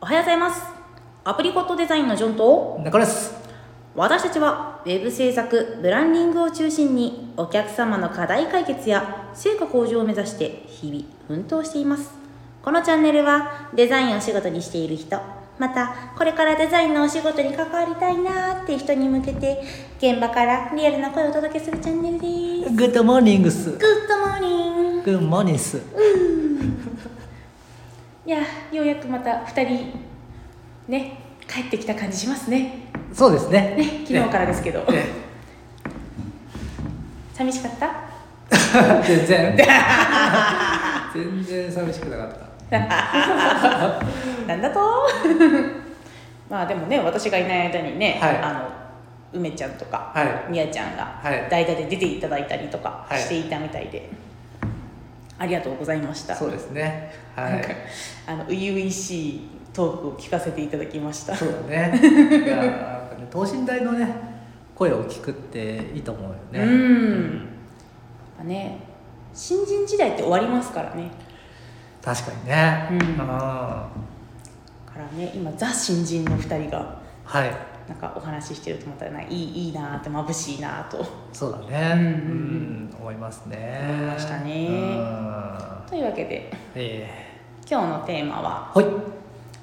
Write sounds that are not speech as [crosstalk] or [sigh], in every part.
おはようございます。アプリコットデザインのジョンと中です。私たちはウェブ制作ブランディングを中心にお客様の課題解決や成果向上を目指して日々奮闘しています。このチャンネルはデザインを仕事にしている人またこれからデザインのお仕事に関わりたいなーって人に向けて現場からリアルな声をお届けするチャンネルです。グッドモーニングスグッドモーニンググッドモーニングスいやようやくまた2人ね帰ってきた感じしますね。そうですね。ね昨日からですけど、ね [laughs] 寂しかった？全然。[laughs] 全然寂しくなかった。[laughs] なんだと？まあでもね私がいない間にね、はい。あの梅ちゃんとか、はい。みやちゃんがはい。代打で出ていただいたりとかはい。していたみたいで、ありがとうございました。そうですね。はい。あの初々しいトークを聞かせていただきました。そうだね。いや等身大のね声を聞くっていいと思うよね。うん。まあね新人時代って終わりますからね。確かにね。うん。あからね今ザ新人の2人がーはいなんかお話ししてると思ったらないいいいなーって眩しいなーと。そうだね。うんうんうん。思いますね。思いましたね。うん。というわけでえ今日のテーマはーはい。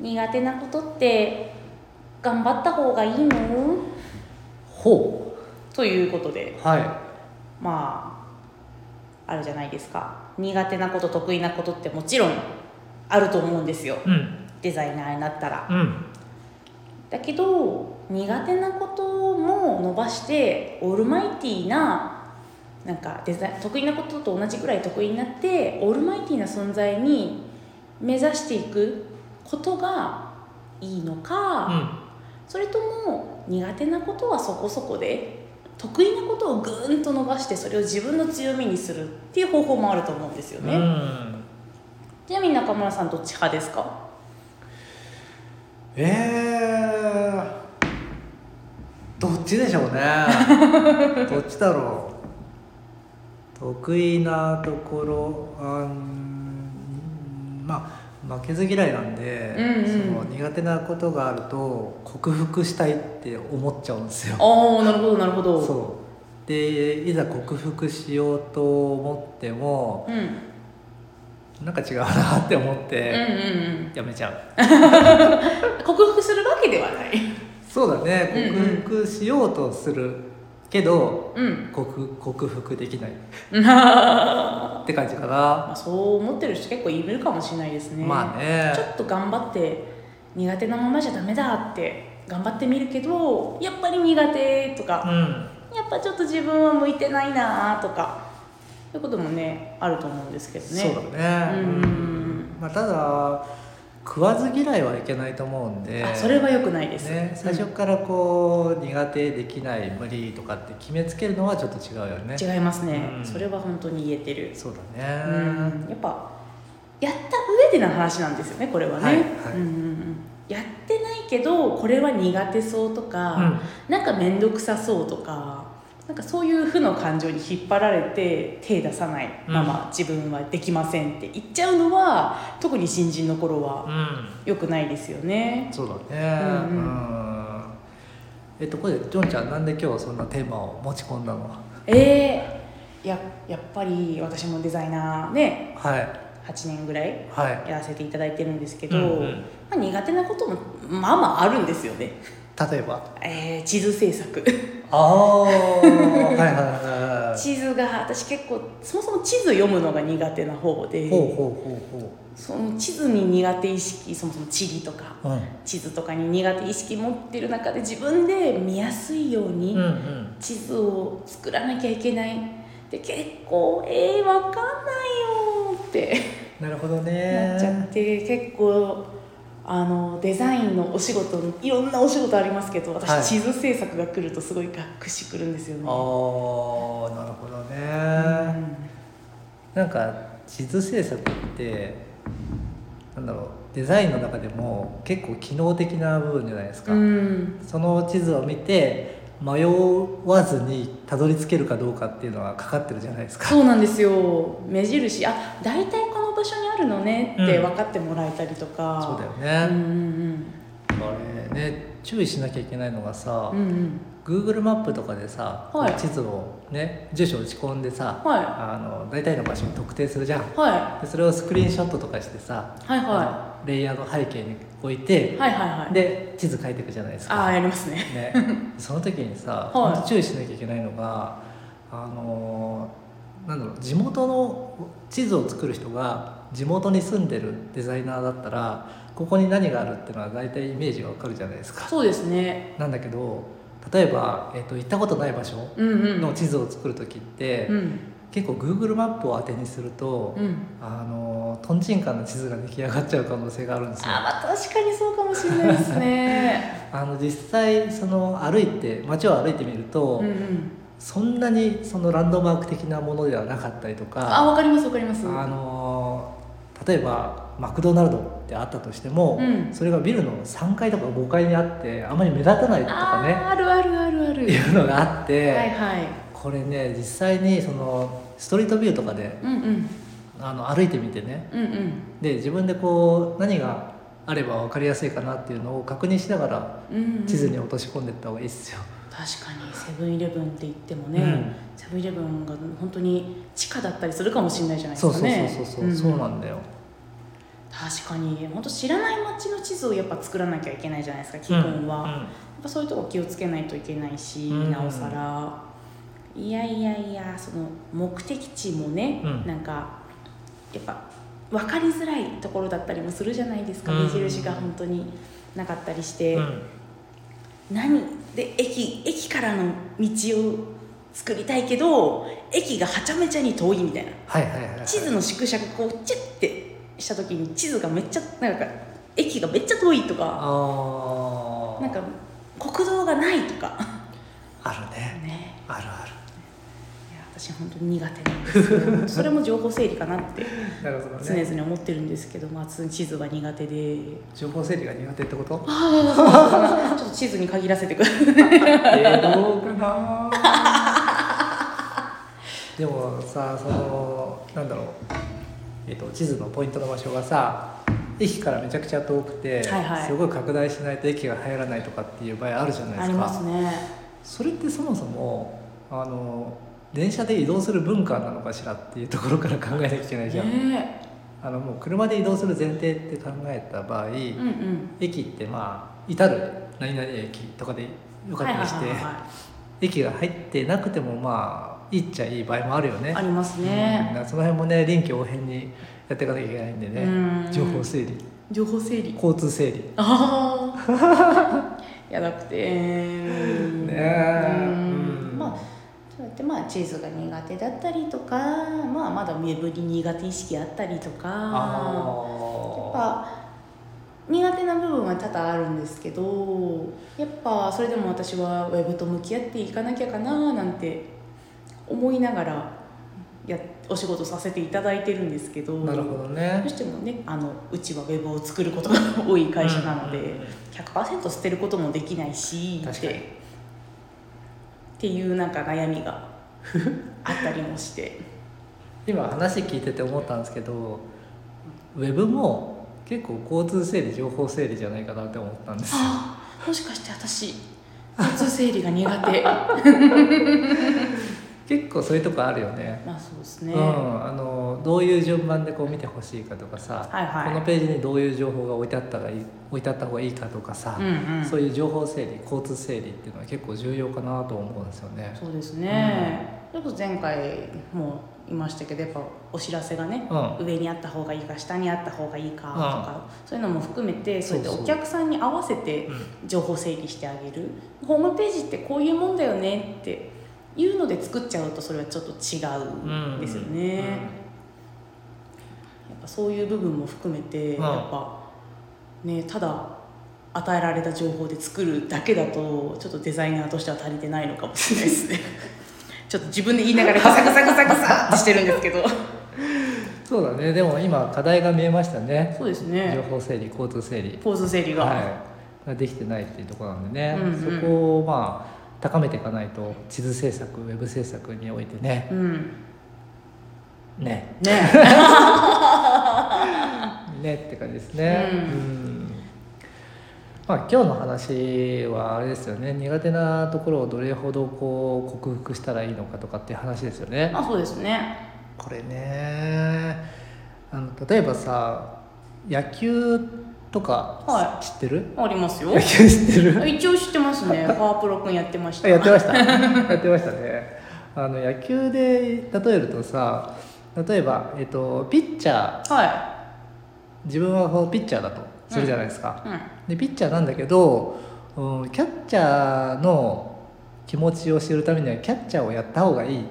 苦手なことって頑張った方がいいの？ほということでうはい。まああるじゃないですか。苦手なこと得意なことってもちろんあると思うんですよ。うん。デザイナーになったら。うんだけど苦手なことも伸ばしてオールマイティーななんかデザイン得意なことと同じくらい得意になってオールマイティーな存在に目指していくことがいいのか、うん。それとも苦手なことはそこそこで得意なことをぐーんと伸ばしてそれを自分の強みにするっていう方法もあると思うんですよね、うん。ちなみに中村さんどっち派ですか？えー、どっちでしょうね。[laughs] どっちだろう。得意なところあんまあ負けず嫌いなんで、うんうん。その苦手なことがあると克服したいって思っちゃうんですよ。ああなるほどなるほど。そう。でいざ克服しようと思ってもうん、うんなんか違うなって思っうんてうん。やめちゃう、[laughs] 克服するわけではない。そうだね。克服しようとするけど、うん。克克服できない。[laughs] っまて感じかな、あそう思ってる人結構いるかもしれないですね。まあね。ちょっと頑張って苦手なままじゃダメだって頑張ってみるけどやっぱり苦手とか、うん。やっぱちょっと自分は向いてないなとかそういうこともねあると思うんですけどね。そうだね。うん。まあ、ただ食わず嫌いはいけないと思うんで。あそれは良くないです、ね、最初からこう苦手できない無理とかって決めつけるのはちょっと違うよね。違いますね、うん。それは本当に言えてる。そうだうん。ねやっぱやった上での話なんですよねこれはね、はいはい。うんうんうん。やってないけどこれは苦手そうとか、なんか面倒くさそうとかなんかそういう負の感情に引っ張られて手出さないまま自分はできませんって言っちゃうのは特に新人の頃はうん、うん、良くないですよね。そうだね。うんうん。うん。えっとこれジョンちゃんなんで今日そんなテーマを持ち込んだのえー、ややっぱり私もデザイナーねはい。8年ぐらいはい。やらせていただいてるんですけど、うんうん。まあ、苦手なこともまあまああるんですよね。例えば？えー、地図制作ああ [laughs] はいはいはいはい地図が私結構そもそも地図読むのが苦手な方で。ほうほうほうほその地図に苦手意識そもそも地理とかううん。地図とかに苦手意識持ってる中で自分で見やすいようにうんうん。地図を作らなきゃいけない。で結構えー、わかんないよって。なるほどね。なっちゃって結構あのデザインのお仕事いろんなお仕事ありますけど私、はい。地図制作が来るとすごいがっくしくるんですよね。ああなるほどね、なんか地図制作ってなんだろうデザインの中でも結構機能的な部分じゃないですか、うん。その地図を見て迷わずにたどり着けるかどうかっていうのはかかってるじゃないですか。そうなんですよ。目印。あ大体場場所にあるのねって分かってもらえたりとか、そうだよね、うんうんあれね注意しなきゃいけないのがさ、うんうん。うん Google マップとかでさ、はい。地図をね住所打ち込んでさ、はい。あの大体の場所に特定するじゃん。はでそれをスクリーンショットとかしてさ、いはい。はあのレイヤーの背景に置いて、いはいはいはい。で地図書いていくじゃないですああか、やりますね。ね、その時にさ、[laughs] い。本当注意しなきゃいけないのがあのなんだろう地元の地図を作る人が地元に住んでるデザイナーだったらここに何があるっていうのは大体イメージがわかるじゃないですか。そうですね。なんだけど例えば、えっと行ったことない場所うんうん。の地図を作る時って、うん。結構 Google マップを当てにすると、うん。あのとんちんかんな地図が出来上がっちゃう可能性があるんですよ。あまあ確かにそうかもしれないですね。[laughs] あの実際その歩いて街を歩いてみると、うんうんそんなにそのランドマーク的なものではなかったりとあかわかりますわかります。あの例えばマクドナルドってあったとしても、うん。それがビルの3階とか5階にあってあまり目立たないとかねあるあるあるある。いうのがあって、はいはい。これね実際にそのストリートビューとかでうんうん。あの歩いてみてねうんうん。で自分でこう何があれば分かりやすいかなっていうのを確認しながらうんうん。地図に落とし込んでいった方がいいっすよ。確かにセブンイレブンって言ってもね、うん。セブンイレブンが本当に地下だったりするかもしれないじゃないですそうそうかねそうそうそう、ん。そうなんだよ。確かに本当知らない街の地図をやっぱ作らなきゃいけないじゃないですか基本は、やっぱそういうとこ気をつけないといけないし、うん。なおさら。いやいやいやその目的地もね、うん。なんかやっぱ分かりづらいところだったりもするじゃないですか、うん。目印が本当になかったりして、うん何？で駅駅からの道を作りたいけど駅がはちゃめちゃに遠いみたいなはいはいはいはい。地図の縮尺こうチュッてした時に地図がめっちゃなんか駅がめっちゃ遠いとか。なんか国道がないとかあるね。ねあるある。私本当に苦手なんですよ。それも情報整理かなって [laughs] 常々思ってるんですけど、まあ、地図が苦手で。情報整理が苦手ってこと？[laughs] ちょっと地図に限らせてください。[laughs] でもさそのなんだろう、えっと地図のポイントの場所がさ駅からめちゃくちゃ遠くて、はいはい。すごい拡大しないと駅が入らないとかっていう場合あるじゃないですか。ありますね。それってそもそもあの電車で移動する文化なのかしらっていうところから考えなきゃいけないじゃん。ねあのもう車で移動する前提って考えた場合、うんうん。駅ってまあ至る何々駅とかでよかったりして、駅が入ってなくてもまあいいっちゃいい場合もあるよね。ありますうんだね、からその辺もね臨機応変にやっていかなきゃいけないんでね。うん。情報整理。情報整理。交通整理。ああ [laughs] やだくて。ねえうんうんまあそうやってまあ地図が苦手だったりとか、まあ、まだウェブに苦手意識あったりとかやっあぱ苦手な部分は多々あるんですけどやっぱそれでも私はウェブと向き合っていかなきゃかななんて思いながらやお仕事させていただいてるんですけどあなるほどね。どうしてもねあのうちはウェブを作ることが多い会社なので、うんうんうん。100%捨てることもできないしってっていうなんか悩みがあったりもして。今話聞いてて思ったんですけどウェブも結構交通整理情報整理じゃないかなって思ったんです。もしかして私交通整理が苦手 [laughs] 結構そういうとこあるよね。まあそうですね、うん、あのどういう順番でこう見てほしいかとかさ、はいはい。このページにどういう情報が置いてあったらいい置いてあった方がいいかとかさ、うんうん。そういう情報整理交通整理っていうのは結構重要かなと思うんですよね。そうですね、それこそ前回も言いましたけどやっぱお知らせがね、うん。上にあった方がいいか下にあった方がいいかとか、そういうのも含めてそうやってお客さんに合わせて情報整理してあげる。ホームページってこういうもんだよねっていうので作っちゃうとそれはちょっと違うんですよね、やっぱそういう部分も含めて、うん。やっぱねただ与えられた情報で作るだけだとちょっとデザイナーとしては足りてないのかもしれないですね。[laughs] ちょっと自分で言いながらガサガサガサガサってしてるんですけど。そうだね。でも今課題が見えましたね。そうです情ね報整理交通整理。構図整理が、はい。ができてないっていうところなんでね、うんうん。そこをまあ高めていかないと地図制作ウェブ制作においてね。うん。ね。ね。[laughs] ねって感じですね。うん。ん。まあ、今日の話はあれですよね。苦手なところをどれほどこう克服したらいいのかとかっていう話ですよね。あそうですね。これね。あの例えばさ野球とかはい。知ってる、ありますよ。野 [laughs] 球知ってる？一応知ってますね。[laughs] パワープロくんやってました。あやってました。やってました [laughs] ね。あの野球で例えるとさ例えば、えっと、ピッチャー。は自分はこうピッチャーだとするじゃないですか、い、うん、でピッチャーなんだけど、うん、キャッチャーの気持ちを知るためにはキャッチャーをやった方がいい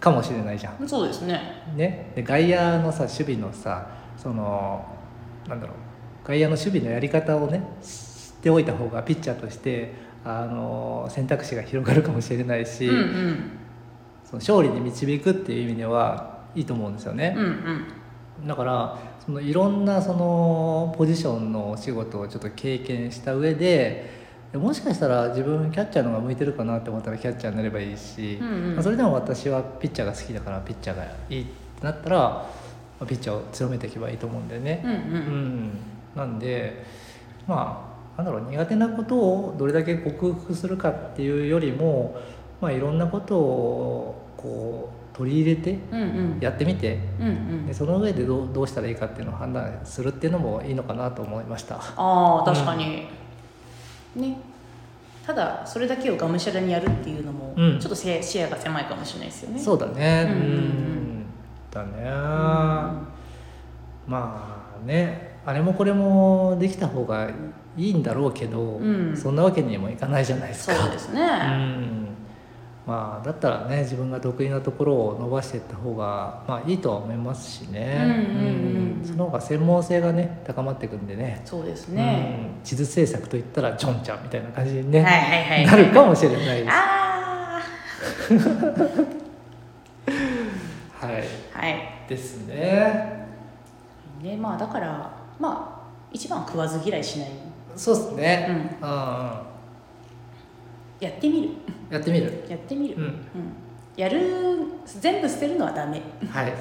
かもしれないじゃん。そうですね。ね、で外野のさ守備のさそのなんだろう外野の守備のやり方をね知っておいた方がピッチャーとしてあの選択肢が広がるかもしれないし、うんうん。その勝利に導くっていう意味ではいいと思うんですよね。うんう、ん。だからそのいろんなそのポジションのお仕事をちょっと経験した上ででもしかしたら自分キャッチャーの方が向いてるかなって思ったらキャッチャーになればいいし、うんうん。まあそれでも私はピッチャーが好きだからピッチャーがいいってなったら、まあピッチャーを強めていけばいいと思うんだよね。うんううんんなんでまあなんだろう苦手なことをどれだけ克服するかっていうよりも、まあ、いろんなことをこう取り入れてうんうん。やってみてうんうん。でその上でどうどうしたらいいかっていうのを判断するっていうのもいいのかなと思いました。ああ確かに、ね。ただそれだけをがむしゃらにやるっていうのも、うん。ちょっと視野が狭いかもしれないですよね。そうだね。うんうんうん。うん。だね。うん。まあねあれもこれもできた方がいいんだろうけど、うん。そんなわけにもいかないじゃないですか。そうですね、うん。まあだったらね自分が得意なところを伸ばしていった方がまあいいとは思いますしね、うんうんうんその方が専門性がね高まっていくんでね。そうですね、うん。地図制作といったらジョンちゃんみたいな感じにね、はいはいはいなるかもしれないです。あ [laughs] はい。あはい。ですね。ねまあだからまあ一番は食わず嫌いしない。そうですね。うん。やってみる。やってみる？やってみる、うん。やる全部捨てるのはダメ。はい。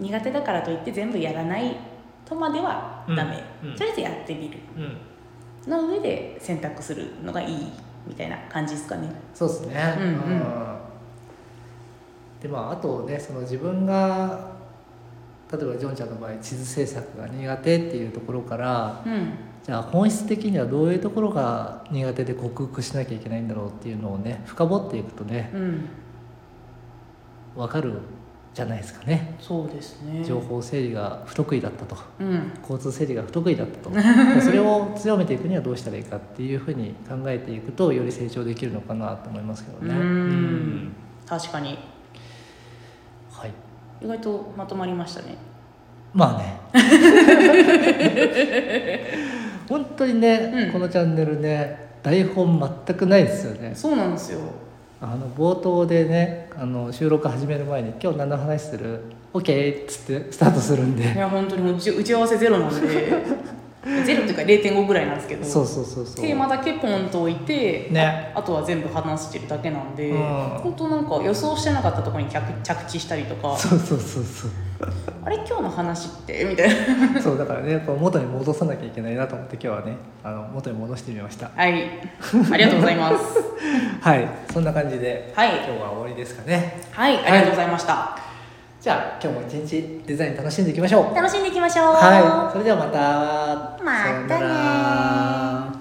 苦手だからといって全部やらないとまではダメ、うん。うんとりあえずやってみる。うん。の上で選択するのがいいみたいな感じですかね。そうですね。うん。うん。でまああとねその自分が例えばジョンちゃんの場合地図制作が苦手っていうところからうん。じゃあ本質的にはどういうところが苦手で克服しなきゃいけないんだろうっていうのをね深掘っていくとねうん。分かるじゃないですかね。そうですね。情報整理が不得意だったと。うん。交通整理が不得意だったと。で [laughs] それを強めていくにはどうしたらいいかっていうふうに考えていくとより成長できるのかなと思いますけどね。うん。確かに。はい意外とまとまりましたね。まあね。[laughs] 本当にね、うん。このチャンネルね台本全くないですよね。そうなんですよ。あの冒頭でねあの収録始める前に「今日何の話する ?OK」っつってスタートするんいでや本当にもう打ち打ち合わせゼロなんでゼロっていうか0.5ぐらいなんですけどそうそうそうそう。テーマだけポンと置いて、ね。あとは全部話してるだけなんで、うん。本当なんか予想してなかったところに着着地したりとか。そうそうそうそう。あれ？今日の話って？みたいな。[laughs] そうだからねこう元に戻さなきゃいけないなと思って今日はねあの元に戻してみました。はい。ありがとうございます。[laughs] はい。そんな感じで、はい。今日は終わりですかね。はい。ありがとうございました、じゃあ今日も一日デザイン楽しんでいきましょう。楽しんでいきましょう。はい。それではまた。またね